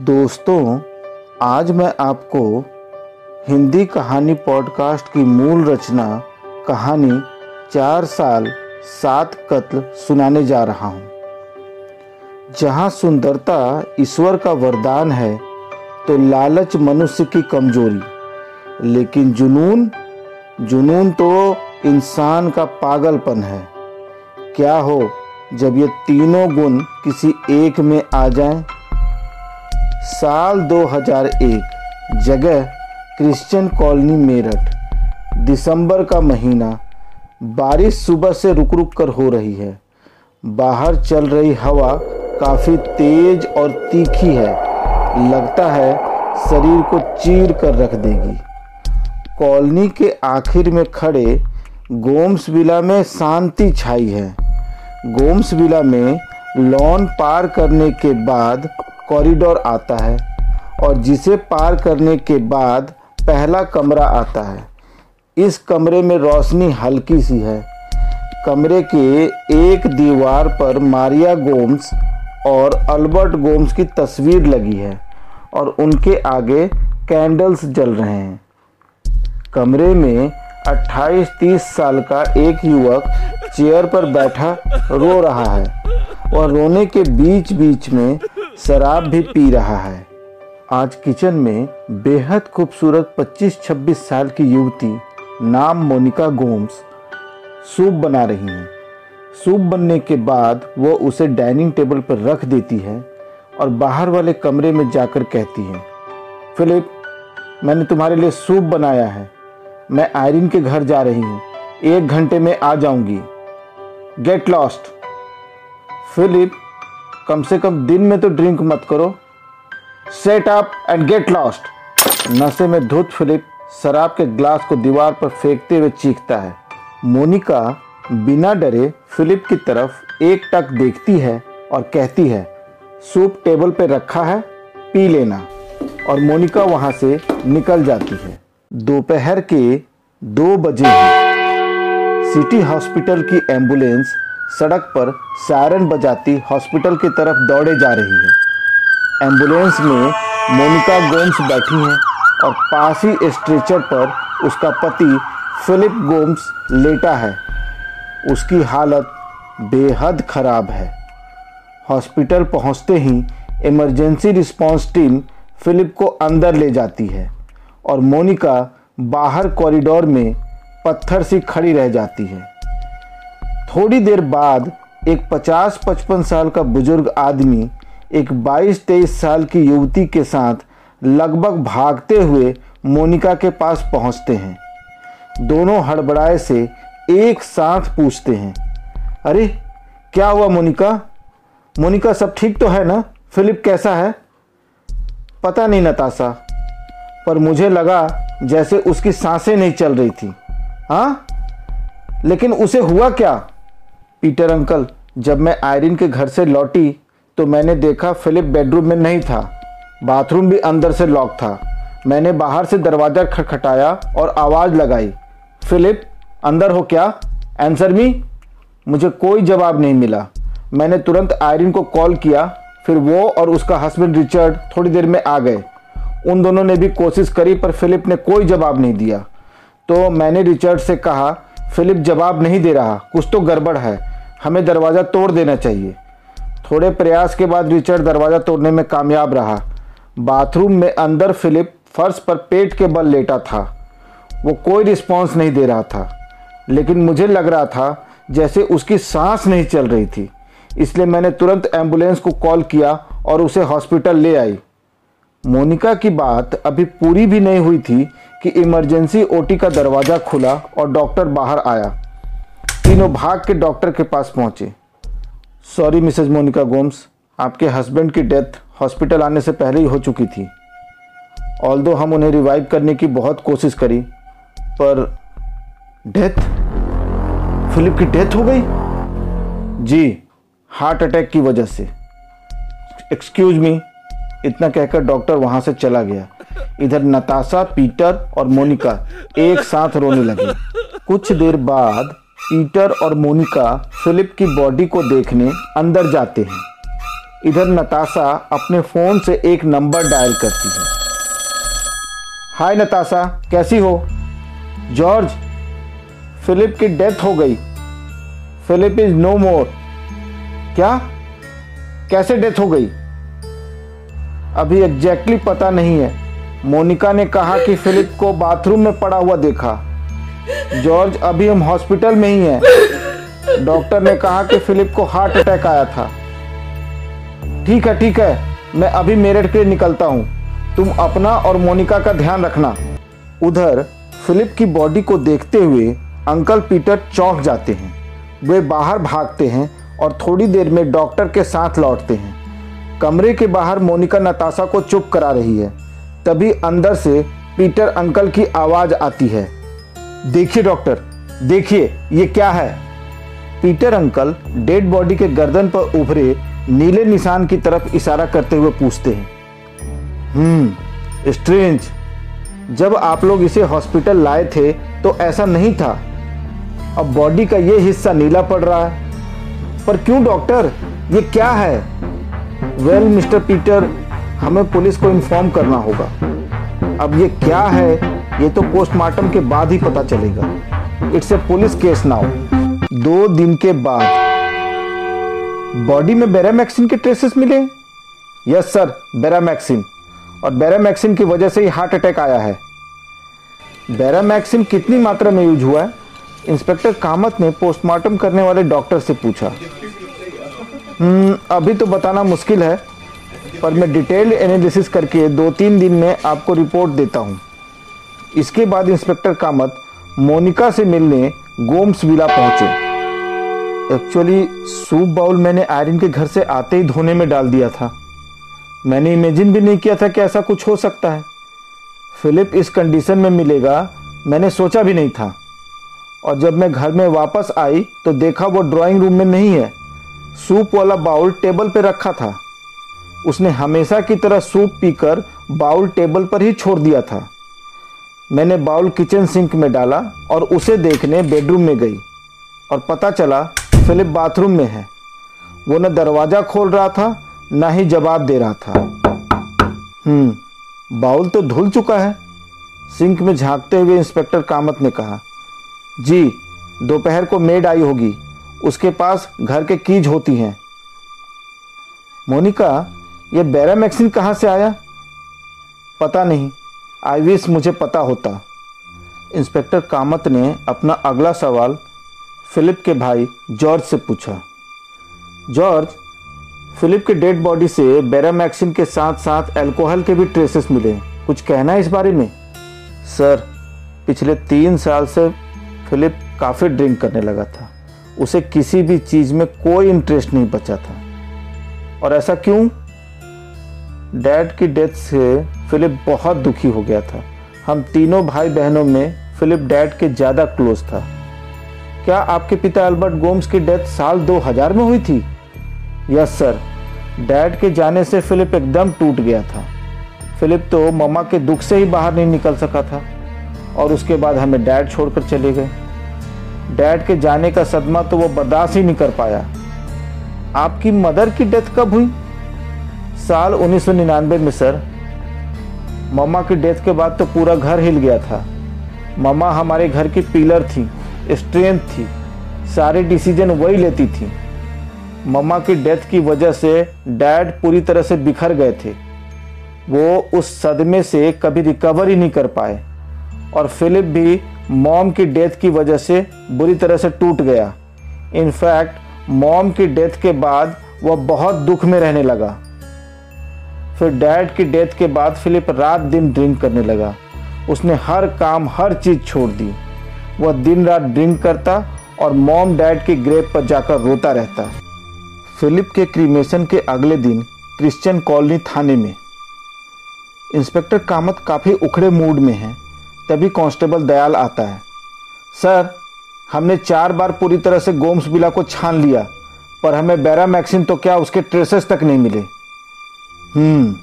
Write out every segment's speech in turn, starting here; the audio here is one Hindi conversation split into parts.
दोस्तों, आज मैं आपको हिंदी कहानी पॉडकास्ट की मूल रचना, कहानी चार साल, सात कत्ल सुनाने जा रहा हूँ। जहाँ सुंदरता ईश्वर का वरदान है तो लालच मनुष्य की कमज़ोरी। लेकिन जुनून जुनून तो इंसान का पागलपन है। क्या हो, जब ये तीनों गुण किसी एक में आ जाएँ? साल 2001 जगह क्रिश्चियन कॉलोनी मेरठ, दिसंबर का महीना, बारिश सुबह से रुक रुक कर हो रही है। बाहर चल रही हवा काफ़ी तेज और तीखी है। लगता है शरीर को चीर कर रख देगी। कॉलोनी के आखिर में खड़े गोम्स विला में शांति छाई है। गोम्स विला में लॉन पार करने के बाद कॉरिडोर आता है और जिसे पार करने के बाद पहला कमरा आता है। इस कमरे में रोशनी हल्की सी है। कमरे के एक दीवार पर मारिया गोम्स और अल्बर्ट गोम्स की तस्वीर लगी है और उनके आगे कैंडल्स जल रहे हैं। कमरे में 28-30 साल का एक युवक चेयर पर बैठा रो रहा है और रोने के बीच बीच में शराब भी पी रहा है। आज किचन में बेहद खूबसूरत 25-26 साल की युवती नाम मोनिका गोम्स सूप बना रही हैं। सूप बनने के बाद वो उसे डाइनिंग टेबल पर रख देती है और बाहर वाले कमरे में जाकर कहती है, फिलिप, मैंने तुम्हारे लिए सूप बनाया है। मैं आयरिन के घर जा रही हूँ। एक घंटे में आ जाऊँगी। Get lost. फिलिप कम से कम दिन में तो ड्रिंक मत करो। Set up and get lost नशे में धुत फिलिप शराब के ग्लास को दीवार पर फेंकते हुए चीखता है। मोनिका बिना डरे फिलिप की तरफ़ एक टक देखती है और कहती है, सूप टेबल पर रखा है, पी लेना। और मोनिका वहाँ से निकल जाती है। दोपहर के दो बजे सिटी हॉस्पिटल की एंबुलेंस सड़क पर सायरन बजाती हॉस्पिटल की तरफ़ दौड़े जा रही है। एंबुलेंस में मोनिका गोम्स बैठी हैं और पास ही स्ट्रेचर पर उसका पति फिलिप गोम्स लेटा है। उसकी हालत बेहद खराब है। हॉस्पिटल पहुँचते ही इमरजेंसी रिस्पांस टीम फिलिप को अंदर ले जाती है और मोनिका बाहर कॉरिडोर में पत्थर सी खड़ी रह जाती है। थोड़ी देर बाद एक 50-55 साल का बुज़ुर्ग आदमी एक 22-23 साल की युवती के साथ लगभग भागते हुए मोनिका के पास पहुँचते हैं। दोनों हड़बड़ाए से एक साथ पूछते हैं, अरे, क्या हुआ मोनिका? मोनिका सब ठीक तो है ना? फिलिप कैसा है? पता नहीं नताशा, पर मुझे लगा जैसे उसकी साँसें नहीं चल रही थी। हाँ? लेकिन उसे हुआ क्या? पीटर अंकल, जब मैं आयरिन के घर से लौटी तो मैंने देखा फिलिप बेडरूम में नहीं था। बाथरूम भी अंदर से लॉक था। मैंने बाहर से दरवाज़ा खटखटाया और आवाज़ लगाई, फिलिप, अंदर हो क्या? आंसर मी मुझे कोई जवाब नहीं मिला। मैंने तुरंत आयरिन को कॉल किया, फिर वो और उसका हस्बैंड रिचर्ड थोड़ी देर में आ गए। उन दोनों ने भी कोशिश करी, पर फिलिप ने कोई जवाब नहीं दिया। तो मैंने रिचर्ड से कहा फिलिप जवाब नहीं दे रहा। कुछ तो गड़बड़ है। हमें दरवाज़ा तोड़ देना चाहिए। थोड़े प्रयास के बाद रिचर्ड दरवाज़ा तोड़ने में कामयाब रहा। बाथरूम में अंदर फिलिप फर्श पर पेट के बल लेटा था। वो कोई रिस्पॉन्स नहीं दे रहा था। लेकिन मुझे लग रहा था जैसे उसकी सांस नहीं चल रही थी। इसलिए मैंने तुरंत एंबुलेंस को कॉल किया और उसे हॉस्पिटल ले आई। मोनिका की बात अभी पूरी भी नहीं हुई थी कि इमरजेंसी ओटी का दरवाज़ा खुला और डॉक्टर बाहर आया। तीनों भाग के डॉक्टर के पास पहुँचे। सॉरी मिसेज मोनिका गोम्स आपके हस्बैंड की डेथ हॉस्पिटल आने से पहले ही हो चुकी थी। ऑल दो हम उन्हें रिवाइव करने की बहुत कोशिश करी, पर डेथ फिलिप की डेथ हो गई? जी हार्ट अटैक की वजह से। एक्सक्यूज मी इतना कहकर डॉक्टर वहाँ से चला गया। इधर नताशा, पीटर और मोनिका एक साथ रोने लगी। कुछ देर बाद, पीटर और मोनिका फिलिप की बॉडी को देखने अंदर जाते हैं। इधर नताशा अपने फ़ोन से एक नंबर डायल करती है। हाय नताशा, कैसी हो? जॉर्ज, फिलिप की डेथ हो गई। Philip is no more. क्या? कैसे डेथ हो गई? अभी एग्जैक्टली exactly पता नहीं है। मोनिका ने कहा कि फिलिप को बाथरूम में पड़ा हुआ देखा। जॉर्ज, अभी हम हॉस्पिटल में ही हैं। डॉक्टर ने कहा कि फिलिप को हार्ट अटैक आया था। ठीक है ठीक है, मैं अभी मेरठ के लिए निकलता हूँ। तुम अपना और मोनिका का ध्यान रखना। उधर, फिलिप की बॉडी को देखते हुए अंकल पीटर चौंक जाते हैं। वे बाहर भागते हैं और थोड़ी देर में डॉक्टर के साथ लौटते हैं। कमरे के बाहर मोनिका नताशा को चुप करा रही है। तभी अंदर से पीटर अंकल की आवाज़ आती है। देखिए डॉक्टर, देखिए, ये क्या है? पीटर अंकल डेड बॉडी के गर्दन पर उभरे नीले निशान की तरफ़ इशारा करते हुए पूछते हैं। हम्म स्ट्रेंज, जब आप लोग इसे हॉस्पिटल लाए थे तो ऐसा नहीं था। अब बॉडी का ये हिस्सा नीला पड़ रहा है। पर क्यों डॉक्टर, ये क्या है? वेल मिस्टर पीटर हमें पुलिस को इन्फॉर्म करना होगा। अब ये क्या है ये तो पोस्टमार्टम के बाद ही पता चलेगा। It's a police case now दो दिन के बाद। बॉडी में बेरामैक्सिन के ट्रेसेस मिले? यस सर बेरामैक्सिन और बेरामैक्सिन की वजह से ही हार्ट अटैक आया है। बेरामैक्सिन कितनी मात्रा में यूज़ हुआ है? इंस्पेक्टर कामत ने पोस्टमार्टम करने वाले डॉक्टर से पूछा। हम्म, अभी तो बताना मुश्किल है। पर मैं डिटेल्ड एनालिसिस करके दो तीन दिन में आपको रिपोर्ट देता हूँ। इसके बाद इंस्पेक्टर कामत मोनिका से मिलने गोम्स विला पहुँचे। एक्चुअली सूप बाउल मैंने आयरन के घर से आते ही धोने में डाल दिया था। मैंने इमेजिन भी नहीं किया था कि ऐसा कुछ हो सकता है। फिलिप इस कंडीशन में मिलेगा, मैंने सोचा भी नहीं था। और जब मैं घर में वापस आई तो देखा वो ड्राइंग रूम में नहीं है। सूप वाला बाउल टेबल पर रखा था। उसने हमेशा की तरह सूप पीकर बाउल टेबल पर ही छोड़ दिया था। मैंने बाउल किचन सिंक में डाला और उसे देखने बेडरूम में गई और पता चला फिलिप बाथरूम में है। वो न दरवाज़ा खोल रहा था, न ही जवाब दे रहा था। हम्म बाउल तो धुल चुका है, सिंक में झांकते हुए इंस्पेक्टर कामत ने कहा। जी, दोपहर को मेड आई होगी, उसके पास घर के कीज होती हैं। मोनिका ये बैरामैक्सिन कहाँ से आया? पता नहीं। आई विश मुझे पता होता। इंस्पेक्टर कामत ने अपना अगला सवाल फिलिप के भाई जॉर्ज से पूछा। जॉर्ज, फिलिप के डेड बॉडी से बैरामैक्सिन के साथ साथ अल्कोहल के भी ट्रेसेस मिले। कुछ कहना है इस बारे में? सर, पिछले तीन साल से फिलिप काफ़ी ड्रिंक करने लगा था। उसे किसी भी चीज़ में कोई इंटरेस्ट नहीं बचा था। और ऐसा क्यों? डैड की डेथ से फिलिप बहुत दुखी हो गया था। हम तीनों भाई बहनों में फिलिप डैड के ज़्यादा क्लोज था। क्या आपके पिता अल्बर्ट गोम्स की डेथ साल 2000 में हुई थी? यस सर डैड के जाने से फिलिप एकदम टूट गया था। फिलिप तो मम्मा के दुख से ही बाहर नहीं निकल सका था और उसके बाद हमें डैड छोड़कर चले गए। डैड के जाने का सदमा तो वो बर्दाश्त ही नहीं कर पाया। आपकी मदर की डेथ कब हुई? साल 1999 में, सर। मम्मा की डेथ के बाद तो पूरा घर हिल गया था। मम्मा हमारे घर की पिलर थी, स्ट्रेंथ थी, सारे डिसीज़न वही लेती थी। मम्मा की डेथ की वजह से डैड पूरी तरह से बिखर गए थे। वो उस सदमे से कभी रिकवर ही नहीं कर पाए। और फिलिप भी मॉम की डेथ की वजह से बुरी तरह से टूट गया। इनफैक्ट, मॉम की डेथ के बाद वह बहुत दुख में रहने लगा। फिर डैड की डेथ के बाद फिलिप रात दिन ड्रिंक करने लगा। उसने हर काम, हर चीज़ छोड़ दी। वह दिन रात ड्रिंक करता और मॉम डैड की ग्रेव पर जाकर रोता रहता। फिलिप के क्रीमेशन के अगले दिन क्रिश्चियन कॉलोनी थाने में। इंस्पेक्टर कामत काफ़ी उखड़े मूड में हैं, तभी कांस्टेबल दयाल आता है। सर, हमने चार बार पूरी तरह से गोम्स बिला को छान लिया, पर हमें बैरा मैक्सिन तो क्या उसके ट्रेसेस तक नहीं मिले? हम्म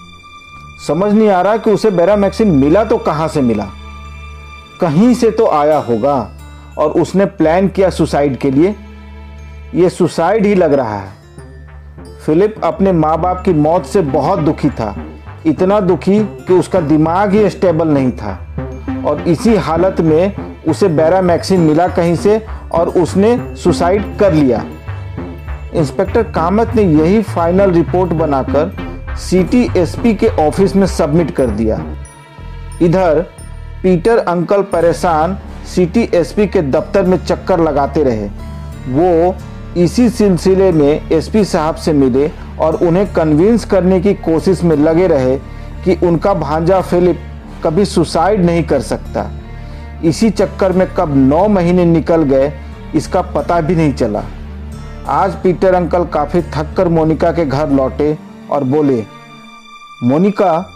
समझ नहीं आ रहा कि उसे बैरामैक्सिन मिला तो कहाँ से मिला। कहीं से तो आया होगा, और उसने प्लान किया सुसाइड के लिए। यह सुसाइड ही लग रहा है। फिलिप अपने माँ बाप की मौत से बहुत दुखी था। इतना दुखी कि उसका दिमाग ही स्टेबल नहीं था। और इसी हालत में उसे बैरामैक्सिन मिला कहीं से, और उसने सुसाइड कर लिया। इंस्पेक्टर कामत ने यही फाइनल रिपोर्ट बनाकर सिटी एसपी के ऑफ़िस में सबमिट कर दिया। इधर, पीटर अंकल परेशान सिटी एसपी के दफ्तर में चक्कर लगाते रहे। वो इसी सिलसिले में एसपी साहब से मिले और उन्हें कन्विंस करने की कोशिश में लगे रहे कि उनका भांजा फिलिप कभी सुसाइड नहीं कर सकता। इसी चक्कर में कब नौ महीने निकल गए, इसका पता भी नहीं चला। आज पीटर अंकल काफ़ी थक कर मोनिका के घर लौटे और बोले मोनिका,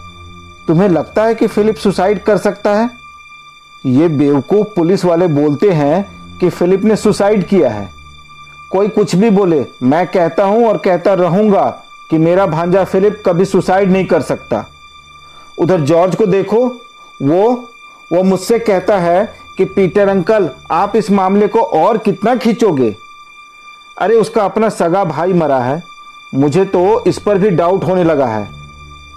तुम्हें लगता है कि फिलिप सुसाइड कर सकता है? ये बेवकूफ़ पुलिस वाले बोलते हैं कि फिलिप ने सुसाइड किया है। कोई कुछ भी बोले, मैं कहता हूँ और कहता रहूँगा कि मेरा भांजा फिलिप कभी सुसाइड नहीं कर सकता। उधर जॉर्ज को देखो, वो वो मुझसे कहता है कि पीटर अंकल, आप इस मामले को और कितना खींचोगे? अरे, उसका अपना सगा भाई मरा है। मुझे तो इस पर भी डाउट होने लगा है।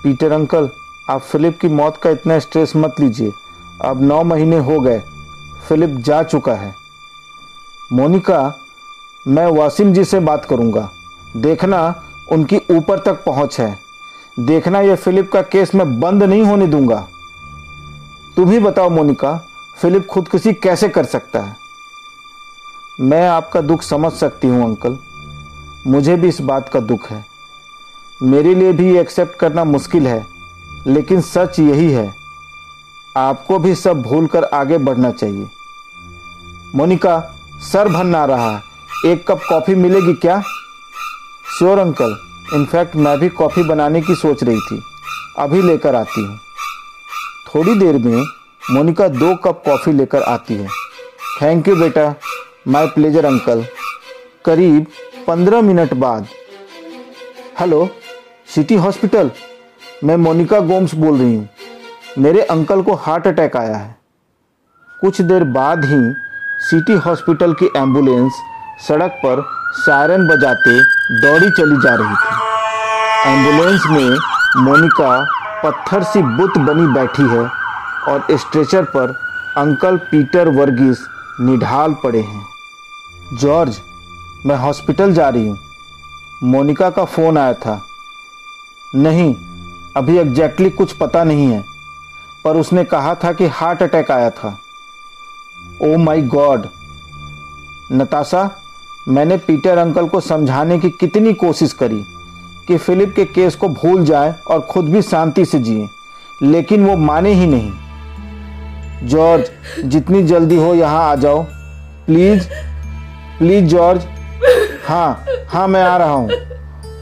पीटर अंकल आप फिलिप की मौत का इतना स्ट्रेस मत लीजिए। अब नौ महीने हो गए। फिलिप जा चुका है। मोनिका, मैं वासिम जी से बात करूँगा। देखना उनकी ऊपर तक पहुँच है। देखना यह फिलिप का केस मैं बंद नहीं होने दूँगा। तुम ही बताओ मोनिका फिलिप खुदकुशी कैसे कर सकता है? मैं आपका दुख समझ सकती हूँ अंकल मुझे भी इस बात का दुख है। मेरे लिए भी ये एक्सेप्ट करना मुश्किल है, लेकिन सच यही है, आपको भी सब भूल कर आगे बढ़ना चाहिए। मोनिका, सर भन आ रहा, एक कप कॉफ़ी मिलेगी क्या? श्योर अंकल इनफैक्ट मैं भी कॉफ़ी बनाने की सोच रही थी। अभी लेकर आती हूँ। थोड़ी देर में मोनिका दो कप कॉफ़ी लेकर आती है। थैंक यू बेटा. माय प्लेजर अंकल करीब पंद्रह मिनट बाद। हेलो, सिटी हॉस्पिटल, मैं मोनिका गोम्स बोल रही हूँ। मेरे अंकल को हार्ट अटैक आया है। कुछ देर बाद ही सिटी हॉस्पिटल की एंबुलेंस सड़क पर सायरन बजाते दौड़ी चली जा रही थी। एंबुलेंस में मोनिका पत्थर सी बुत बनी बैठी है और स्ट्रेचर पर अंकल पीटर वर्गीस निढाल पड़े हैं। जॉर्ज मैं हॉस्पिटल जा रही हूँ। मोनिका का फ़ोन आया था। नहीं, अभी एग्जैक्टली कुछ पता नहीं है, पर उसने कहा था कि हार्ट अटैक आया था। ओ माई गॉड नताशा, मैंने पीटर अंकल को समझाने की कितनी कोशिश करी कि फिलिप के केस को भूल जाए और खुद भी शांति से जिए, लेकिन वो माने ही नहीं। जॉर्ज, जितनी जल्दी हो यहाँ आ जाओ। प्लीज़ प्लीज़ जॉर्ज हाँ हाँ मैं आ रहा हूँ।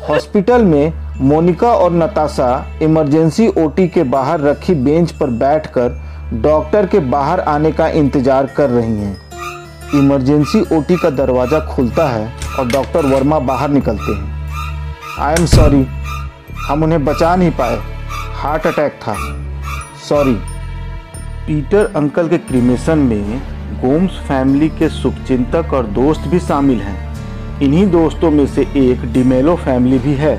हॉस्पिटल में मोनिका और नताशा इमरजेंसी ओटी के बाहर रखी बेंच पर बैठकर डॉक्टर के बाहर आने का इंतज़ार कर रही हैं। इमरजेंसी ओटी का दरवाज़ा खुलता है और डॉक्टर वर्मा बाहर निकलते हैं। आई एम सॉरी हम उन्हें बचा नहीं पाए। हार्ट अटैक था। सॉरी पीटर अंकल के क्रिमेशन में गोम्स फैमिली के शुभचिंतक और दोस्त भी शामिल हैं। इन्हीं दोस्तों में से एक डिमेलो फैमिली भी है,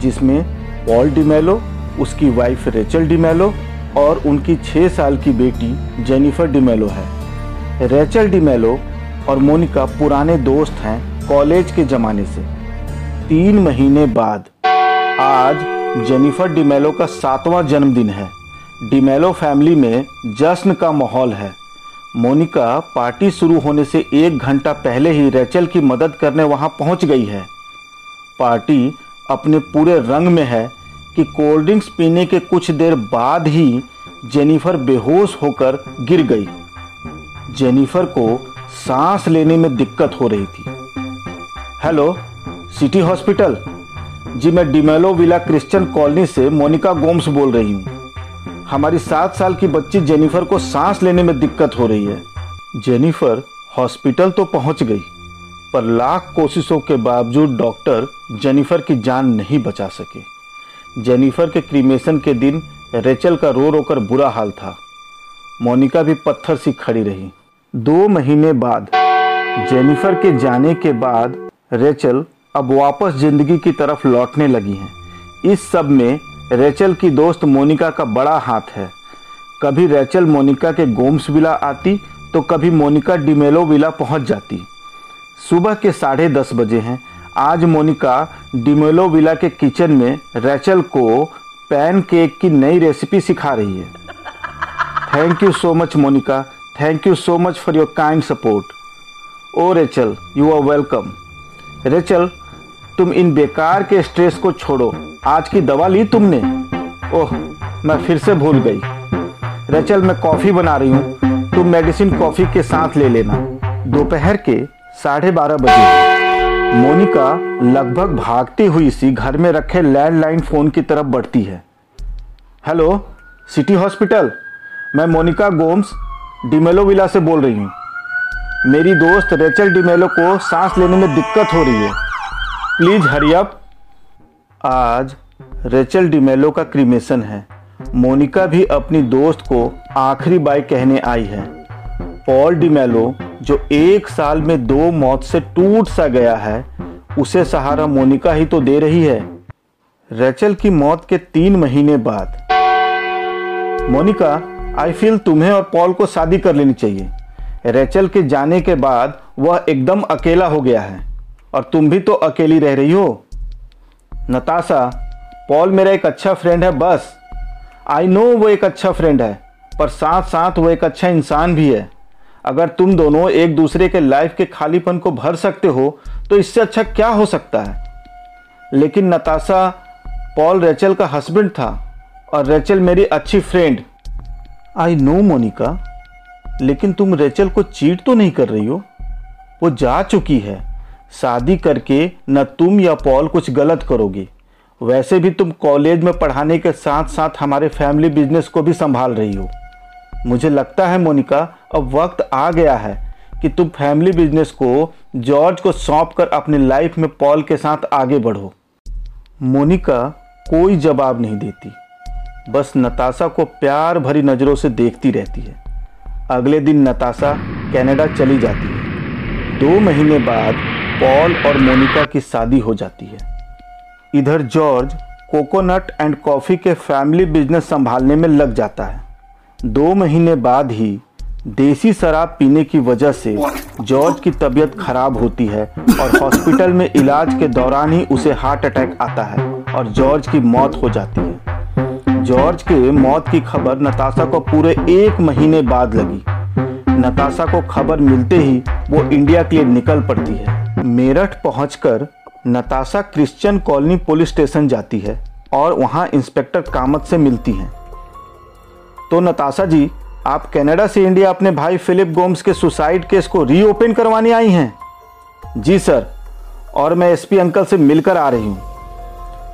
जिसमें पॉल डिमेलो, उसकी वाइफ रेचल डिमेलो और उनकी छः साल की बेटी जेनिफर डिमेलो है। रेचल डिमेलो और मोनिका पुराने दोस्त हैं कॉलेज के ज़माने से। तीन महीने बाद आज जेनिफर डिमेलो का सातवां जन्मदिन है। डिमेलो फैमिली में जश्न का माहौल है। मोनिका पार्टी शुरू होने से एक घंटा पहले ही रेचल की मदद करने वहाँ पहुँच गई है। पार्टी अपने पूरे रंग में है कि कोल्ड ड्रिंक्स पीने के कुछ देर बाद ही जेनिफर बेहोश होकर गिर गई। जेनिफर को सांस लेने में दिक्कत हो रही थी। Hello, city hospital? जी, मैं डिमेलो विला क्रिश्चियन कॉलोनी से मोनिका गोम्स बोल रही हूँ। हमारी सात साल की बच्ची जेनिफर को सांस लेने में दिक्कत हो रही है। जेनिफर हॉस्पिटल तो पहुँच गई, पर लाख कोशिशों के बावजूद डॉक्टर जेनिफर की जान नहीं बचा सके। जेनिफर के क्रीमेशन के दिन रेचल का रो रो कर बुरा हाल था। मोनिका भी पत्थर सी खड़ी रही। दो महीने बाद, जेनिफर के जाने के बाद रेचल अब वापस ज़िंदगी की तरफ़ लौटने लगी हैं। इस सब में रेचल की दोस्त मोनिका का बड़ा हाथ है। कभी रेचल मोनिका के गोम्स विला आती तो कभी मोनिका डिमेलो विला पहुँच जाती। सुबह के साढ़े दस बजे हैं। आज मोनिका डिमेलो विला के किचन में रेचल को पैन केक की नई रेसिपी सिखा रही है। Thank you so much Monica. Thank you so much for your kind support oh Rachel you are welcome Rachel, तुम इन बेकार के स्ट्रेस को छोड़ो। आज की दवा ली तुमने। ओह, मैं फिर से भूल गई। रेचल, मैं कॉफ़ी बना रही हूँ। तुम मेडिसिन कॉफ़ी के साथ ले लेना। दोपहर के साढ़े बारह बजे। मोनिका लगभग भागती हुई सी घर में रखे लैंडलाइन फ़ोन की तरफ़ बढ़ती है। हेलो सिटी हॉस्पिटल मैं मोनिका गोम्स, डिमेलो विला से बोल रही हूँ। मेरी दोस्त रेचल डिमेलो को सांस लेने में दिक्कत हो रही है। प्लीज़ हरी अप आज रेचल डिमेलो का क्रीमेशन है। मोनिका भी अपनी दोस्त को आखिरी बाई कहने आई है। पॉल डिमेलो, जो एक साल में दो मौत से टूट सा गया है, उसे सहारा मोनिका ही तो दे रही है। रेचल की मौत के तीन महीने बाद। मोनिका आई फील तुम्हें और पॉल को शादी कर लेनी चाहिए। रेचल के जाने के बाद वह एकदम अकेला हो गया है। और तुम भी तो अकेली रह रही हो? नताशा, पॉल मेरा एक अच्छा फ्रेंड है, बस। आई नो वो एक अच्छा फ्रेंड है, पर साथ साथ वो एक अच्छा इंसान भी है। अगर तुम दोनों एक दूसरे के लाइफ के खालीपन को भर सकते हो तो इससे अच्छा क्या हो सकता है? लेकिन नताशा, पॉल रेचल का हस्बैंड था, और रेचल मेरी अच्छी फ्रेंड आई नो मोनिका, लेकिन तुम रेचल को चीट तो नहीं कर रही हो? वो जा चुकी है। शादी करके न तुम या पॉल कुछ गलत करोगे। वैसे भी तुम कॉलेज में पढ़ाने के साथ साथ हमारे फैमिली बिज़नेस को भी संभाल रही हो। मुझे लगता है, मोनिका, अब वक्त आ गया है कि तुम फैमिली बिज़नेस को, जॉर्ज को सौंप कर अपनी लाइफ में पॉल के साथ आगे बढ़ो। मोनिका कोई जवाब नहीं देती। बस नताशा को प्यार भरी नज़रों से देखती रहती है। अगले दिन नताशा कनाडा चली जाती है। दो महीने बाद पॉल और मोनिका की शादी हो जाती है। इधर जॉर्ज कोकोनट एंड कॉफ़ी के फैमिली बिज़नेस संभालने में लग जाता है। दो महीने बाद ही देसी शराब पीने की वजह से जॉर्ज की तबीयत खराब होती है और हॉस्पिटल में इलाज के दौरान ही उसे हार्ट अटैक आता है और जॉर्ज की मौत हो जाती है। जॉर्ज के मौत की खबर नताशा को पूरे एक महीने बाद लगी। नताशा को खबर मिलते ही वो इंडिया के लिए निकल पड़ती है। मेरठ पहुंचकर Natasha Christian colony police station जाती है और वहाँ इंस्पेक्टर कामत से मिलती हैं। तो नताशा जी, आप कनाडा से इंडिया अपने भाई फिलिप गोम्स के सुसाइड केस को रीओपन करवाने आई हैं? जी सर, और मैं एसपी अंकल से मिलकर आ रही हूँ।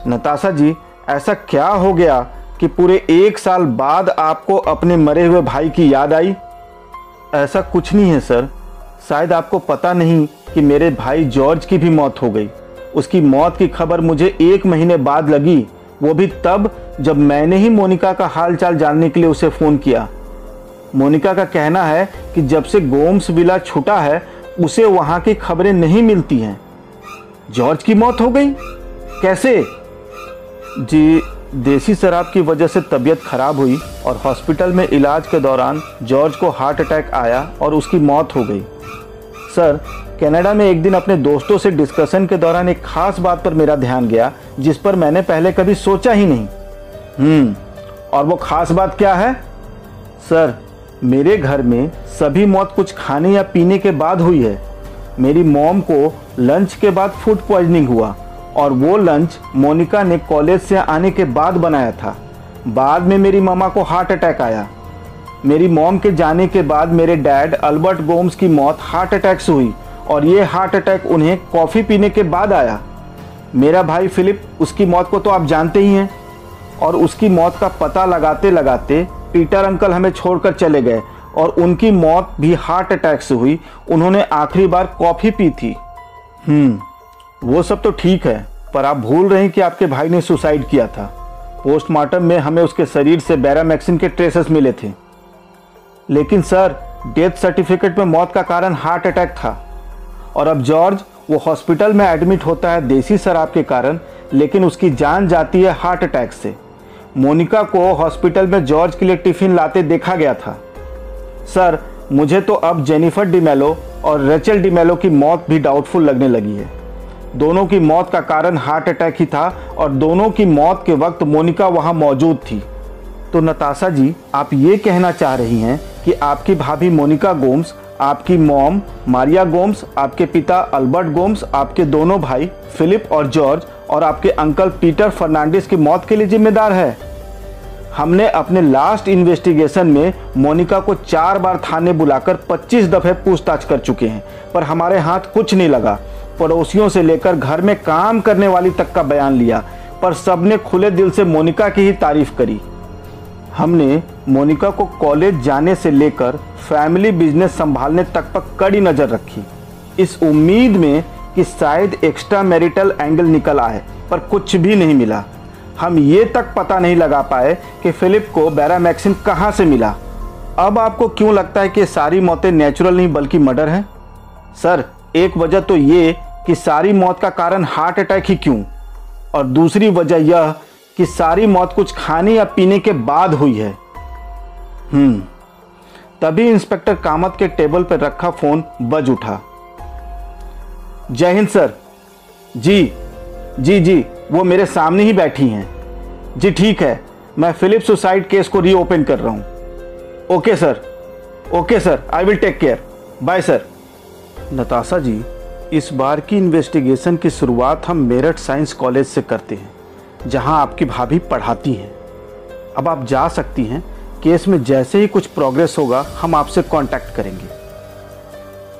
नताशा जी, ऐसा क्या हो गया कि पूरे एक साल बाद आपको अपने मरे हुए भाई की याद आई? ऐसा कुछ नहीं है, सर। शायद आपको पता नहीं कि मेरे भाई जॉर्ज की भी मौत हो गई। उसकी मौत की खबर मुझे एक महीने बाद लगी। वो भी तब जब मैंने ही मोनिका का हालचाल जानने के लिए उसे फ़ोन किया। मोनिका का कहना है कि जब से गोम्स विला छुटा है, उसे वहाँ की खबरें नहीं मिलती हैं। जॉर्ज की मौत हो गई? कैसे? जी देसी शराब की वजह से तबीयत खराब हुई और हॉस्पिटल में इलाज के दौरान जॉर्ज को हार्ट अटैक आया और उसकी मौत हो गई। सर, कनाडा में एक दिन अपने दोस्तों से डिस्कशन के दौरान एक खास बात पर मेरा ध्यान गया, जिस पर मैंने पहले कभी सोचा ही नहीं। हम्म और वो खास बात क्या है? सर, मेरे घर में सभी मौत कुछ खाने या पीने के बाद हुई है। मेरी मॉम को लंच के बाद फ़ूड पॉइजनिंग हुआ। और वो लंच मोनिका ने कॉलेज से आने के बाद बनाया था। बाद में मेरी मामा को हार्ट अटैक आया। मेरी मॉम के जाने के बाद मेरे डैड अल्बर्ट गोम्स की मौत हार्ट अटैक से हुई और ये हार्ट अटैक उन्हें कॉफ़ी पीने के बाद आया। मेरा भाई फिलिप उसकी मौत को तो आप जानते ही हैं। और उसकी मौत का पता लगाते लगाते पीटर अंकल हमें छोड़कर चले गए और उनकी मौत भी हार्ट अटैक से हुई। उन्होंने आखिरी बार कॉफ़ी पी थी। हम्म। वो सब तो ठीक है, पर आप भूल रहे हैं कि आपके भाई ने सुसाइड किया था। पोस्टमार्टम में हमें उसके शरीर से बैरामैक्सिन के ट्रेसेस मिले थे। लेकिन सर, डेथ सर्टिफिकेट में मौत का कारण हार्ट अटैक था। और अब जॉर्ज, वो हॉस्पिटल में एडमिट होता है देसी शराब के कारण, लेकिन उसकी जान जाती है हार्ट अटैक से। मोनिका को हॉस्पिटल में जॉर्ज के लिए टिफ़िन लाते देखा गया था। सर, मुझे तो अब जेनिफर डिमेलो और रेचल डिमेलो की मौत भी डाउटफुल लगने लगी है। दोनों की मौत का कारण हार्ट अटैक ही था और दोनों की मौत के वक्त मोनिका वहाँ मौजूद थी। तो नताशा जी, आप ये कहना चाह रही हैं कि आपकी भाभी मोनिका गोम्स, आपकी मॉम मारिया गोम्स, आपके पिता अल्बर्ट गोम्स, आपके दोनों भाई फिलिप और जॉर्ज और आपके अंकल पीटर फर्नांडिस की मौत के लिए जिम्मेदार है। हमने अपने लास्ट इन्वेस्टिगेशन में मोनिका को चार बार थाने बुलाकर 25 दफे पूछताछ कर चुके हैं, पर हमारे हाथ कुछ नहीं लगा। पड़ोसियों से लेकर घर में काम करने वाली तक का बयान लिया, पर सबने खुले दिल से मोनिका की ही तारीफ़ करी। हमने मोनिका को कॉलेज जाने से लेकर फैमिली बिज़नेस संभालने तक पर कड़ी नज़र रखी। इस उम्मीद में कि शायद एक्स्ट्रा मैरिटल एंगल निकल आए, पर कुछ भी नहीं मिला। हम ये तक पता नहीं लगा पाए कि फिलिप को बैरामैक्सिन कहाँ से मिला। अब आपको क्यों लगता है कि सारी मौतें नेचुरल नहीं, बल्कि मर्डर हैं? सर, एक वजह तो ये कि सारी मौत का कारण हार्ट अटैक ही क्यों? और दूसरी वजह यह कि सारी मौत कुछ खाने या पीने के बाद हुई है। हम्म। तभी इंस्पेक्टर कामत के टेबल पर रखा फ़ोन बज उठा। जय हिंद, सर। जी जी जी, वो मेरे सामने ही बैठी हैं। जी, ठीक है। मैं फिलिप सुसाइड केस को रीओपन कर रहा हूँ। Okay, sir. Okay, sir. I will take care. Bye, sir. Natasha ji इस बार की इन्वेस्टिगेशन की शुरुआत हम मेरठ साइंस कॉलेज से करते हैं, जहाँ आपकी भाभी पढ़ाती हैं। अब आप जा सकती हैं, केस में जैसे ही कुछ प्रोग्रेस होगा, हम आपसे कांटेक्ट करेंगे।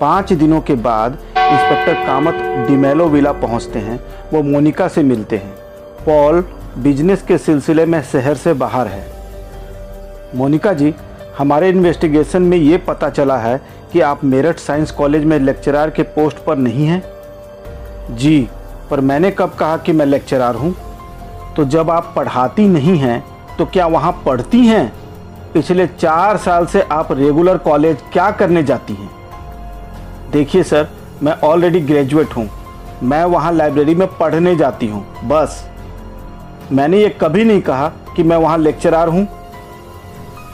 पाँच दिनों के बाद इंस्पेक्टर कामत डिमेलो विला पहुँचते हैं, वो मोनिका से मिलते हैं। पॉल बिज़नेस के सिलसिले में शहर से बाहर है। मोनिका जी हमारे इन्वेस्टिगेशन में ये पता चला है कि आप मेरठ साइंस कॉलेज में लेक्चरार के पोस्ट पर नहीं हैं? जी, पर मैंने कब कहा कि मैं लेक्चरार हूँ? तो जब आप पढ़ाती नहीं हैं तो क्या वहाँ पढ़ती हैं? पिछले चार साल से आप रेगुलर कॉलेज क्या करने जाती हैं? देखिए सर, मैं ऑलरेडी ग्रेजुएट हूँ। मैं वहाँ लाइब्रेरी में पढ़ने जाती हूँ, बस। मैंने ये कभी नहीं कहा कि मैं वहाँ लेक्चरार हूँ।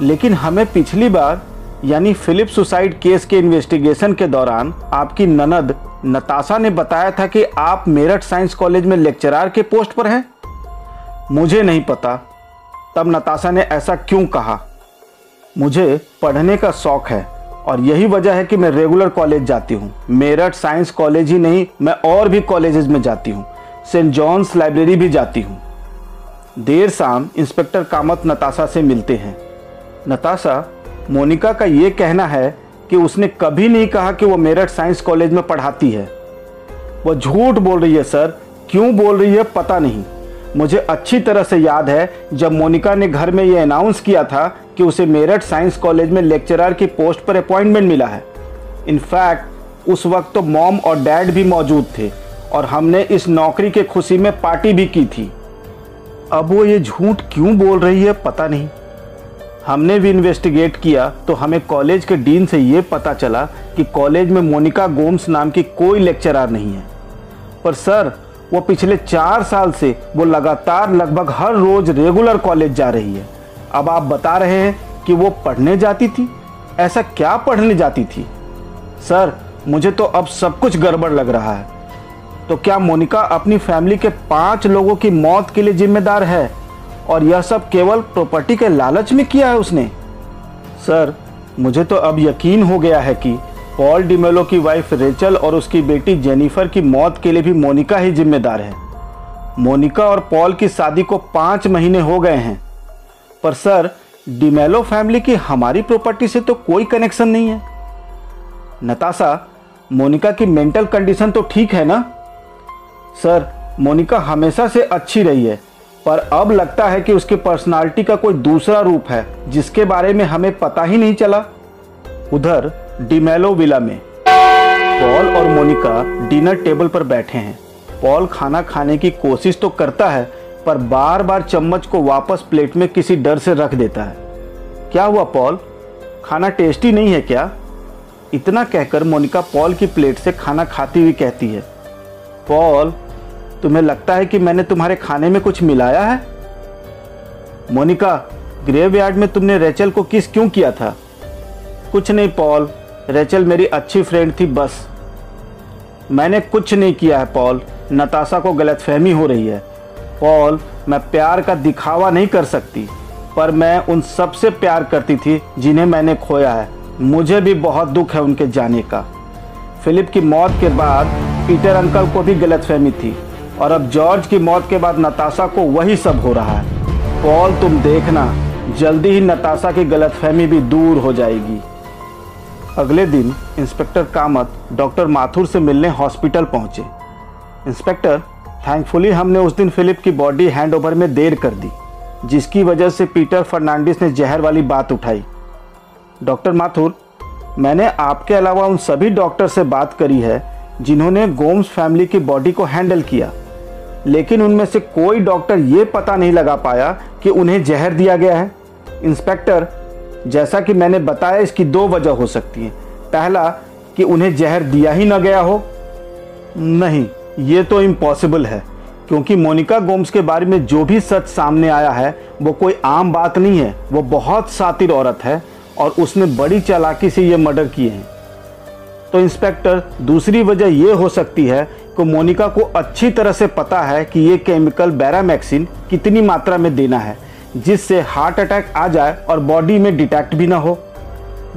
लेकिन हमें पिछली बार, यानी फिलिप सुसाइड केस के इन्वेस्टिगेशन के दौरान, आपकी ननद नताशा ने बताया था कि आप मेरठ साइंस कॉलेज में लेक्चरार के पोस्ट पर हैं। मुझे नहीं पता, तब नताशा ने ऐसा क्यों कहा? मुझे पढ़ने का शौक है, और यही वजह है कि मैं रेगुलर कॉलेज जाती हूँ। मेरठ साइंस कॉलेज ही नहीं, मैं और भी कॉलेजेस में जाती हूँ। सेंट जॉन्स लाइब्रेरी भी जाती हूँ। देर शाम इंस्पेक्टर कामत नताशा से मिलते हैं। नताशा, मोनिका का ये कहना है कि उसने कभी नहीं कहा कि वो मेरठ साइंस कॉलेज में पढ़ाती है। वो झूठ बोल रही है, सर। क्यों बोल रही है, पता नहीं। मुझे अच्छी तरह से याद है, जब मोनिका ने घर में ये अनाउंस किया था कि उसे मेरठ साइंस कॉलेज में लेक्चरर की पोस्ट पर अपॉइंटमेंट मिला है। इनफैक्ट उस वक्त तो मॉम और डैड भी मौजूद थे और हमने इस नौकरी के खुशी में पार्टी भी की थी। अब वो ये झूठ क्यों बोल रही है, पता नहीं। हमने भी इन्वेस्टिगेट किया तो हमें कॉलेज के डीन से ये पता चला कि कॉलेज में मोनिका गोम्स नाम की कोई लेक्चरर नहीं है। पर सर, वो पिछले चार साल से वो लगातार लगभग हर रोज रेगुलर कॉलेज जा रही है। अब आप बता रहे हैं कि वो पढ़ने जाती थी? ऐसा क्या पढ़ने जाती थी? सर, मुझे तो अब सब कुछ गड़बड़ लग रहा है। तो क्या मोनिका अपनी फैमिली के पाँच लोगों की मौत के लिए जिम्मेदार है? और यह सब केवल प्रॉपर्टी के लालच में किया है उसने। सर, मुझे तो अब यकीन हो गया है कि पॉल डिमेलो की वाइफ रेचल और उसकी बेटी जेनिफर की मौत के लिए भी मोनिका ही जिम्मेदार है। मोनिका और पॉल की शादी को पाँच महीने हो गए हैं। पर सर, डिमेलो फैमिली की हमारी प्रॉपर्टी से तो कोई कनेक्शन नहीं है। नताशा, मोनिका की मेंटल कंडीशन तो ठीक है ना? सर, मोनिका हमेशा से अच्छी रही है। पर अब लगता है कि उसकी पर्सनालिटी का कोई दूसरा रूप है, जिसके बारे में हमें पता ही नहीं चला। उधर डिमेलो विला में पॉल और मोनिका डिनर टेबल पर बैठे हैं। पॉल खाना खाने की कोशिश तो करता है, पर बार बार चम्मच को वापस प्लेट में किसी डर से रख देता है। क्या हुआ पॉल खाना टेस्टी नहीं है क्या? इतना कहकर मोनिका पॉल की प्लेट से खाना खाती हुई कहती है। पॉल तुम्हें लगता है कि मैंने तुम्हारे खाने में कुछ मिलाया है? मोनिका ग्रेव यार्ड में तुमने रेचल को किस क्यों किया था? कुछ नहीं, पॉल। रेचल मेरी अच्छी फ्रेंड थी, बस। मैंने कुछ नहीं किया है, पॉल। नताशा को गलतफहमी हो रही है। पॉल, मैं प्यार का दिखावा नहीं कर सकती, पर मैं उन सबसे प्यार करती थी जिन्हें मैंने खोया है। मुझे भी बहुत दुख है उनके जाने का। फिलिप की मौत के बाद पीटर अंकल को भी गलतफहमी थी। और अब जॉर्ज की मौत के बाद नताशा को वही सब हो रहा है। पॉल, तुम देखना, जल्दी ही नताशा की गलतफहमी भी दूर हो जाएगी। अगले दिन इंस्पेक्टर कामत डॉक्टर माथुर से मिलने हॉस्पिटल पहुँचे। इंस्पेक्टर, थैंकफुली हमने उस दिन फिलिप की बॉडी हैंडओवर में देर कर दी, जिसकी वजह से पीटर फर्नांडिस ने जहर वाली बात उठाई। डॉक्टर माथुर, मैंने आपके अलावा उन सभी डॉक्टर से बात करी है, जिन्होंने गोम्स फैमिली की बॉडी को हैंडल किया। लेकिन उनमें से कोई डॉक्टर ये पता नहीं लगा पाया कि उन्हें जहर दिया गया है। इंस्पेक्टर, जैसा कि मैंने बताया, इसकी दो वजह हो सकती हैं। पहला, कि उन्हें जहर दिया ही ना गया हो। नहीं, ये तो इम्पॉसिबल है, क्योंकि मोनिका गोम्स के बारे में जो भी सच सामने आया है, वो कोई आम बात नहीं है। वो बहुत सातिर औरत है और उसने बड़ी चालाकी से ये मर्डर किए हैं। तो इंस्पेक्टर, दूसरी वजह ये हो सकती है कि मोनिका को अच्छी तरह से पता है कि ये केमिकल बैरामैक्सिन कितनी मात्रा में देना है, जिससे हार्ट अटैक आ जाए और बॉडी में डिटेक्ट भी ना हो।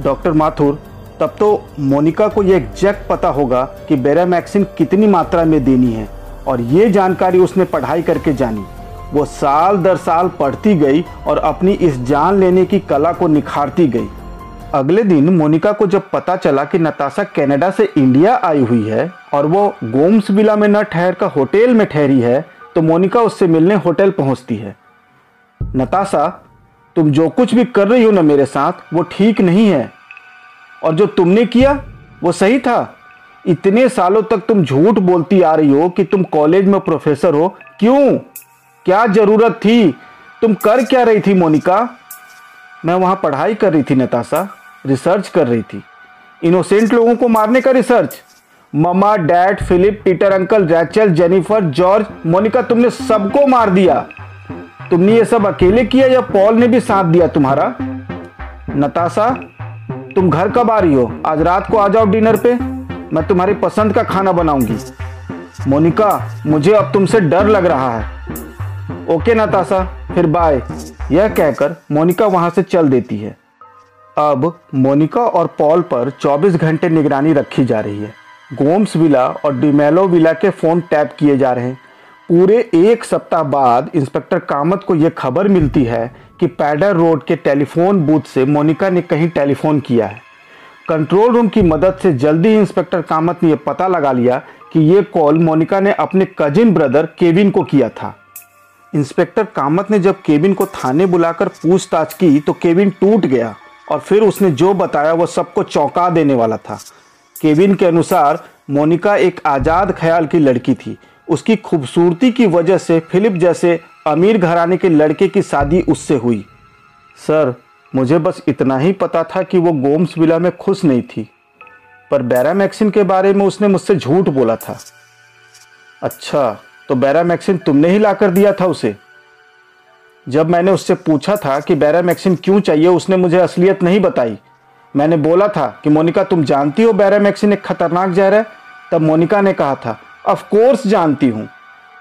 डॉक्टर माथुर, तब तो मोनिका को ये एग्जैक्ट पता होगा कि बेरामैक्सिन कितनी मात्रा में देनी है, और ये जानकारी उसने पढ़ाई करके जानी। वो साल दर साल पढ़ती गई और अपनी इस जान लेने की कला को निखारती गई। अगले दिन मोनिका को जब पता चला कि नताशा कनाडा से इंडिया आई हुई है और वो गोम्स विला में न ठहर कर होटल में ठहरी है तो मोनिका उससे मिलने होटल पहुँचती है। नताशा, तुम जो कुछ भी कर रही हो ना मेरे साथ, वो ठीक नहीं है। और जो तुमने किया, वो सही था। इतने सालों तक तुम झूठ बोलती आ रही हो कि तुम कॉलेज में प्रोफेसर हो। क्यों? क्या ज़रूरत थी? तुम कर क्या रही थी मोनिका? मैं वहाँ पढ़ाई कर रही थी नताशा। रिसर्च कर रही थी। इनोसेंट लोगों को मारने का research. Mama, dad, Philip, Peter, uncle, Rachel, Jennifer, George, Monica, तुमने सबको मार दिया। तुमने ये सब अकेले किया या पॉल ने भी साथ दिया तुम्हारा? नताशा, तुम घर कब आ रही हो? आज रात को आ जाओ डिनर पे। मैं तुम्हारी पसंद का खाना बनाऊँगी। मोनिका, मुझे अब तुमसे डर लग रहा है। ओके नताशा, फिर बाय यह कहकर मोनिका वहाँ से चल देती है। अब मोनिका और पॉल पर 24 घंटे निगरानी रखी जा रही है। गोम्स विला और डिमेलो विला के फ़ोन टैप किए जा रहे हैं। पूरे एक सप्ताह बाद इंस्पेक्टर कामत को यह खबर मिलती है कि पैडर रोड के टेलीफोन बूथ से मोनिका ने कहीं टेलीफोन किया है। कंट्रोल रूम की मदद से जल्दी ही इंस्पेक्टर कामत ने यह पता लगा लिया कि ये कॉल मोनिका ने अपने कजिन ब्रदर केविन को किया था। इंस्पेक्टर कामत ने जब केविन को थाने बुलाकर पूछताछ की तो केविन टूट गया। और फिर उसने जो बताया वो सबको चौंका देने वाला था। केविन के अनुसार, मोनिका एक आज़ाद ख्याल की लड़की थी। उसकी खूबसूरती की वजह से फिलिप जैसे अमीर घराने के लड़के की शादी उससे हुई। सर, मुझे बस इतना ही पता था कि वो गोम्स विला में खुश नहीं थी। पर बैरामैक्सिन के बारे में उसने मुझसे झूठ बोला था। अच्छा तो बैरामैक्सिन तुमने ही लाकर दिया था उसे? जब मैंने उससे पूछा था कि बैरामैक्सिन क्यों चाहिए, उसने मुझे असलियत नहीं बताई। मैंने बोला था कि, मोनिका, तुम जानती हो बैरामैक्सिन एक खतरनाक जहर है? तब मोनिका ने कहा था ऑफ़ कोर्स जानती हूँ।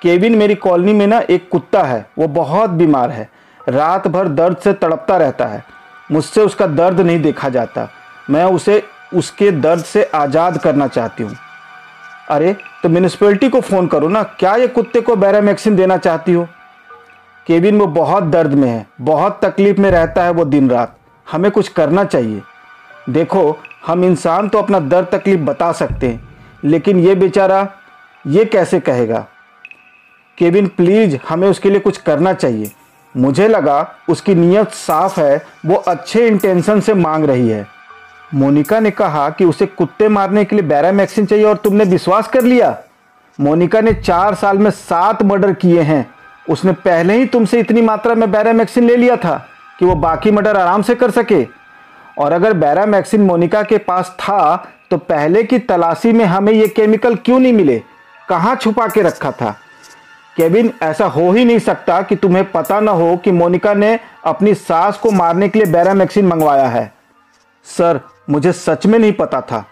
केविन मेरी कॉलोनी में ना एक कुत्ता है, वो बहुत बीमार है। रात भर दर्द से तड़पता रहता है। मुझसे उसका दर्द नहीं देखा जाता। मैं उसे, उसके दर्द से आज़ाद करना चाहती हूँ। अरे तो म्यूनिसपैलिटी को फ़ोन करो ना। क्या ये कुत्ते को बैरामैक्सिन देना चाहती हो? केविन वो बहुत दर्द में है, बहुत तकलीफ़ में रहता है वो दिन रात हमें कुछ करना चाहिए। देखो, हम इंसान तो अपना दर्द तकलीफ़ बता सकते हैं, लेकिन ये बेचारा ये कैसे कहेगा? केविन प्लीज़, हमें उसके लिए कुछ करना चाहिए। मुझे लगा उसकी नीयत साफ़ है, वो अच्छे इंटेंशन से मांग रही है। मोनिका ने कहा कि उसे कुत्ते मारने के लिए बैरामैक्सिन चाहिए और तुमने विश्वास कर लिया? मोनिका ने चार साल में सात मर्डर किए हैं। उसने पहले ही तुमसे इतनी मात्रा में बैरामैक्सिन ले लिया था कि वो बाकी मर्डर आराम से कर सके। और अगर बैरामैक्सिन मोनिका के पास था तो पहले की तलाशी में हमें ये केमिकल क्यों नहीं मिले? कहाँ छुपा के रखा था? केविन, ऐसा हो ही नहीं सकता कि तुम्हें पता न हो कि मोनिका ने अपनी सास को मारने के लिए बैरामैक्सिन मंगवाया है। सर, मुझे सच में नहीं पता था।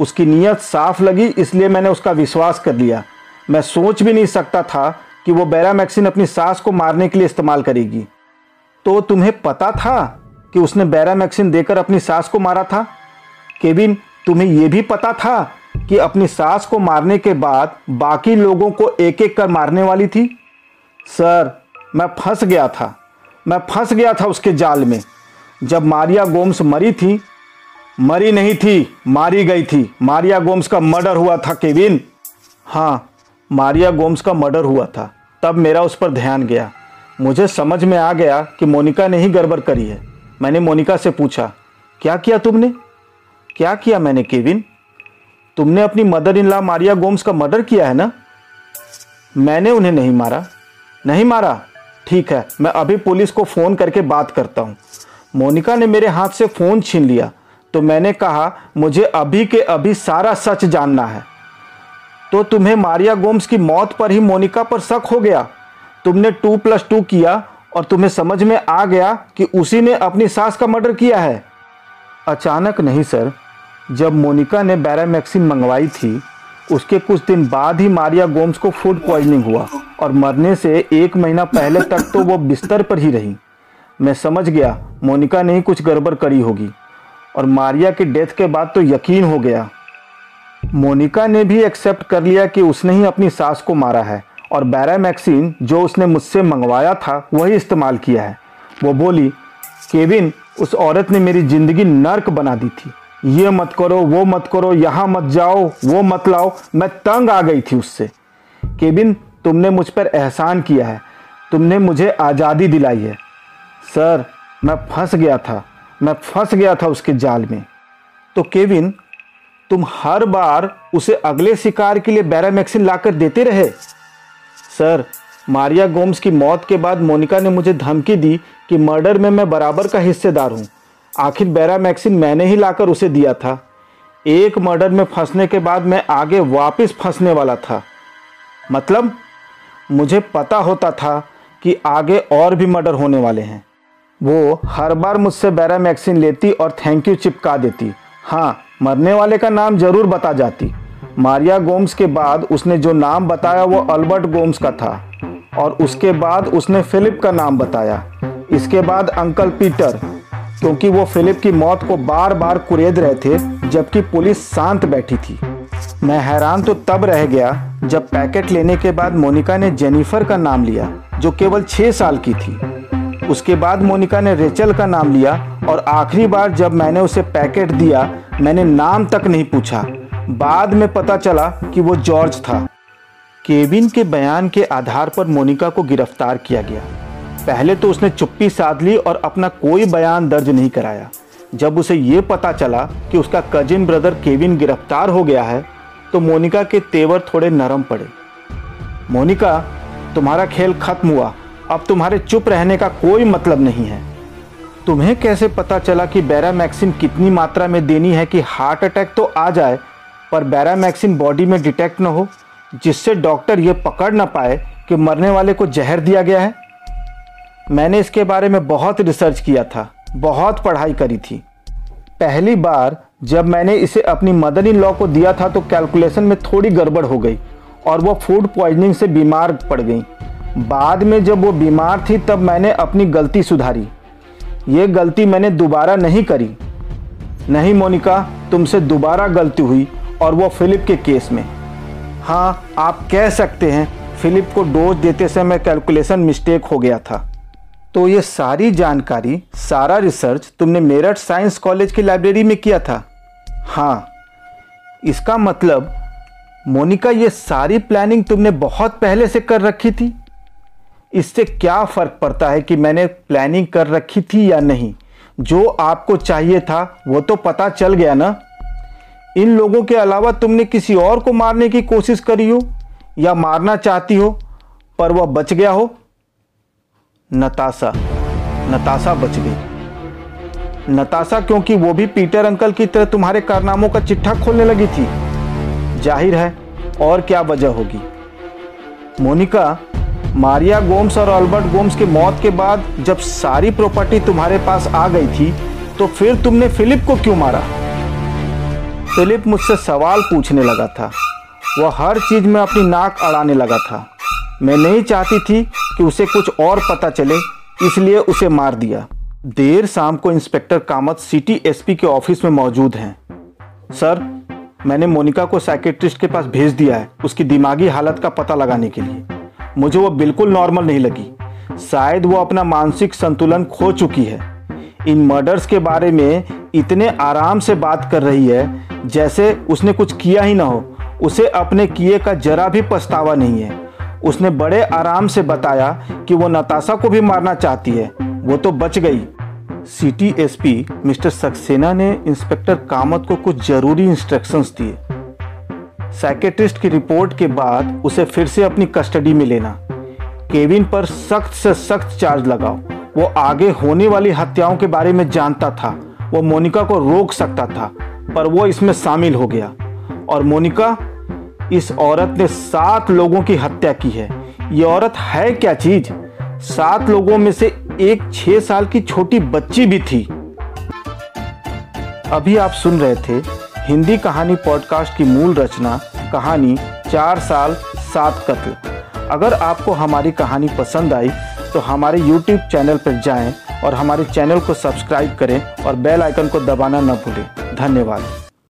उसकी नीयत साफ़ लगी, इसलिए मैंने उसका विश्वास कर लिया। मैं सोच भी नहीं सकता था कि वो बैरामैक्सिन अपनी सास को मारने के लिए इस्तेमाल करेगी। तो तुम्हें पता था कि उसने बैरामैक्सिन देकर अपनी सास को मारा था? केविन, तुम्हें यह भी पता था कि अपनी सास को मारने के बाद बाकी लोगों को एक एक कर मारने वाली थी? सर, मैं फंस गया था। मैं फंस गया था उसके जाल में। जब मारिया गोम्स मरी थी, मरी नहीं थी, मारी गई थी। मारिया गोम्स का मर्डर हुआ था, केविन। हाँ मारिया गोम्स का मर्डर हुआ था। तब मेरा उस पर ध्यान गया। मुझे समझ में आ गया कि मोनिका ने ही गड़बड़ करी है। मैंने मोनिका से पूछा, क्या किया तुमने? क्या किया मैंने, केविन? तुमने अपनी mother in law Maria Gomes का मर्डर किया है ना? मैंने उन्हें नहीं मारा। नहीं मारा? ठीक है, मैं अभी पुलिस को फ़ोन करके बात करता हूँ। मोनिका ने मेरे हाथ से फ़ोन छीन लिया तो मैंने कहा, मुझे अभी के अभी सारा सच जानना है। तो तुम्हें मारिया गोम्स की मौत पर ही मोनिका पर शक हो गया। तुमने टू प्लस टू किया और तुम्हें समझ में आ गया कि उसी ने अपनी सास का मर्डर किया है। अचानक नहीं, सर। जब मोनिका ने बैरामैक्सिन मंगवाई थी, उसके कुछ दिन बाद ही मारिया गोम्स को फ़ूड पॉइजनिंग हुआ और मरने से एक महीना पहले तक तो वो बिस्तर पर ही रही। मैं समझ गया, मोनिका ने ही कुछ गड़बड़ करी होगी और मारिया की डेथ के बाद तो यकीन हो गया। मोनिका ने भी एक्सेप्ट कर लिया कि उसने ही अपनी सास को मारा है और बैरामैक्सिन जो उसने मुझसे मंगवाया था, वही इस्तेमाल किया है। वो बोली, केविन, उस औरत ने मेरी ज़िंदगी नर्क बना दी थी। ये मत करो, वो मत करो, यहाँ मत जाओ, वो मत लाओ, मैं तंग आ गई थी उससे। केविन, तुमने मुझ पर एहसान किया है। तुमने मुझे आज़ादी दिलाई है। सर, मैं फंस गया था। मैं फंस गया था उसके जाल में। तो केविन तुम हर बार उसे अगले शिकार के लिए बैरामैक्सिन लाकर देते रहे? सर, मारिया गोम्स की मौत के बाद मोनिका ने मुझे धमकी दी कि मर्डर में मैं बराबर का हिस्सेदार हूँ। आखिर बैरामैक्सिन मैंने ही लाकर उसे दिया था। एक मर्डर में फंसने के बाद मैं आगे वापस फंसने वाला था। मतलब मुझे पता होता था कि आगे और भी मर्डर होने वाले हैं। वो हर बार मुझसे बैरामैक्सिन लेती और थैंक यू चिपका देती। हाँ मरने वाले का नाम ज़रूर बता जाती। मारिया गोम्स के बाद उसने जो नाम बताया वो अल्बर्ट गोम्स का था। और उसके बाद उसने फिलिप का नाम बताया। इसके बाद अंकल पीटर, क्योंकि वो फिलिप की मौत को बार बार कुरेद रहे थे, जबकि पुलिस शांत बैठी थी। मैं हैरान तो तब रह गया, जब पैकेट लेने के बाद मोनिका ने जेनिफर का नाम लिया, जो केवल छः साल की थी। उसके बाद मोनिका ने रेचल का नाम लिया और आखिरी बार जब मैंने उसे पैकेट दिया, मैंने नाम तक नहीं पूछा। बाद में पता चला कि वो जॉर्ज था। केविन के बयान के आधार पर मोनिका को गिरफ़्तार किया गया। पहले तो उसने चुप्पी साध ली और अपना कोई बयान दर्ज नहीं कराया। जब उसे ये पता चला कि उसका कजिन ब्रदर केविन गिरफ़्तार हो गया है तो मोनिका के तेवर थोड़े नरम पड़े। मोनिका, तुम्हारा खेल खत्म हुआ। अब तुम्हारे चुप रहने का कोई मतलब नहीं है। तुम्हें कैसे पता चला कि बैरामैक्सिन कितनी मात्रा में देनी है कि हार्ट अटैक तो आ जाए, पर बैरामैक्सिन बॉडी में डिटेक्ट न हो, जिससे डॉक्टर ये पकड़ ना पाए कि मरने वाले को जहर दिया गया है? मैंने इसके बारे में बहुत रिसर्च किया था, बहुत पढ़ाई करी थी। पहली बार जब मैंने इसे अपनी मदर इन लॉ को दिया था तो कैलकुलेशन में थोड़ी गड़बड़ हो गई और वो फ़ूड पॉइजनिंग से बीमार पड़ गई। बाद में जब वो बीमार थी तब मैंने अपनी गलती सुधारी। ये गलती मैंने दोबारा नहीं करी। नहीं, मोनिका, तुमसे दोबारा गलती हुई और वो फिलिप के केस में। हाँ आप कह सकते हैं, फिलिप को डोज देते समय कैलकुलेशन मिस्टेक हो गया था। तो ये सारी जानकारी, सारा रिसर्च तुमने मेरठ साइंस कॉलेज की लाइब्रेरी में किया था? हाँ। इसका मतलब मोनिका, ये सारी प्लानिंग तुमने बहुत पहले से कर रखी थी? इससे क्या फ़र्क पड़ता है कि मैंने प्लानिंग कर रखी थी या नहीं? जो आपको चाहिए था, वो तो पता चल गया ना? इन लोगों के अलावा तुमने किसी और को मारने की कोशिश करी हो? या मारना चाहती हो, पर वह बच गया हो? नताशा। नताशा बच गई। नताशा क्योंकि वो भी पीटर अंकल की तरह तुम्हारे कारनामों का चिट्ठा खोलने लगी थी। ज़ाहिर है, और क्या वजह होगी? मोनिका मारिया गोम्स और अल्बर्ट गोम्स की मौत के बाद जब सारी प्रॉपर्टी तुम्हारे पास आ गई थी तो फिर तुमने फिलिप को क्यों मारा? फिलिप मुझसे सवाल पूछने लगा था। वह हर चीज़ में अपनी नाक अड़ाने लगा था। मैं नहीं चाहती थी कि उसे कुछ और पता चले, इसलिए उसे मार दिया। देर शाम को इंस्पेक्टर कामत सिटी एसपी के ऑफ़िस में मौजूद हैं। सर, मैंने मोनिका को साइकेट्रिस्ट के पास भेज दिया है, उसकी दिमागी हालत का पता लगाने के लिए। मुझे वो बिल्कुल नॉर्मल नहीं लगी। शायद वो अपना मानसिक संतुलन खो चुकी है। इन मर्डर्स के बारे में इतने आराम से बात कर रही है, जैसे उसने कुछ किया ही ना हो। उसे अपने किए का जरा भी पछतावा नहीं है। उसने बड़े आराम से बताया कि वो नताशा को भी मारना चाहती है। वो तो बच गई। सिटी एसपी मिस्टर सक्सेना ने इंस्पेक्टर कामत को कुछ ज़रूरी इंस्ट्रक्शंस दिए। साइकेट्रिस्ट की रिपोर्ट के बाद उसे फिर से अपनी कस्टडी में लेना। केविन पर सख्त से सख्त चार्ज लगाओ। वो आगे होने वाली हत्याओं के बारे में जानता था। वो मोनिका को रोक सकता था, पर वो इसमें शामिल हो गया। और मोनिका, इस औरत ने सात लोगों की हत्या की है। ये औरत है क्या चीज़? सात लोगों में से एक छह साल की छोटी बच्ची भी थी। अभी आप सुन रहे थे हिंदी कहानी पॉडकास्ट की मूल रचना, कहानी, चार साल, सात कत्ल। अगर आपको हमारी कहानी पसंद आई तो हमारे YouTube चैनल पर जाएँ और हमारे चैनल को सब्सक्राइब करें और बेल आइकन को दबाना न भूलें। धन्यवाद।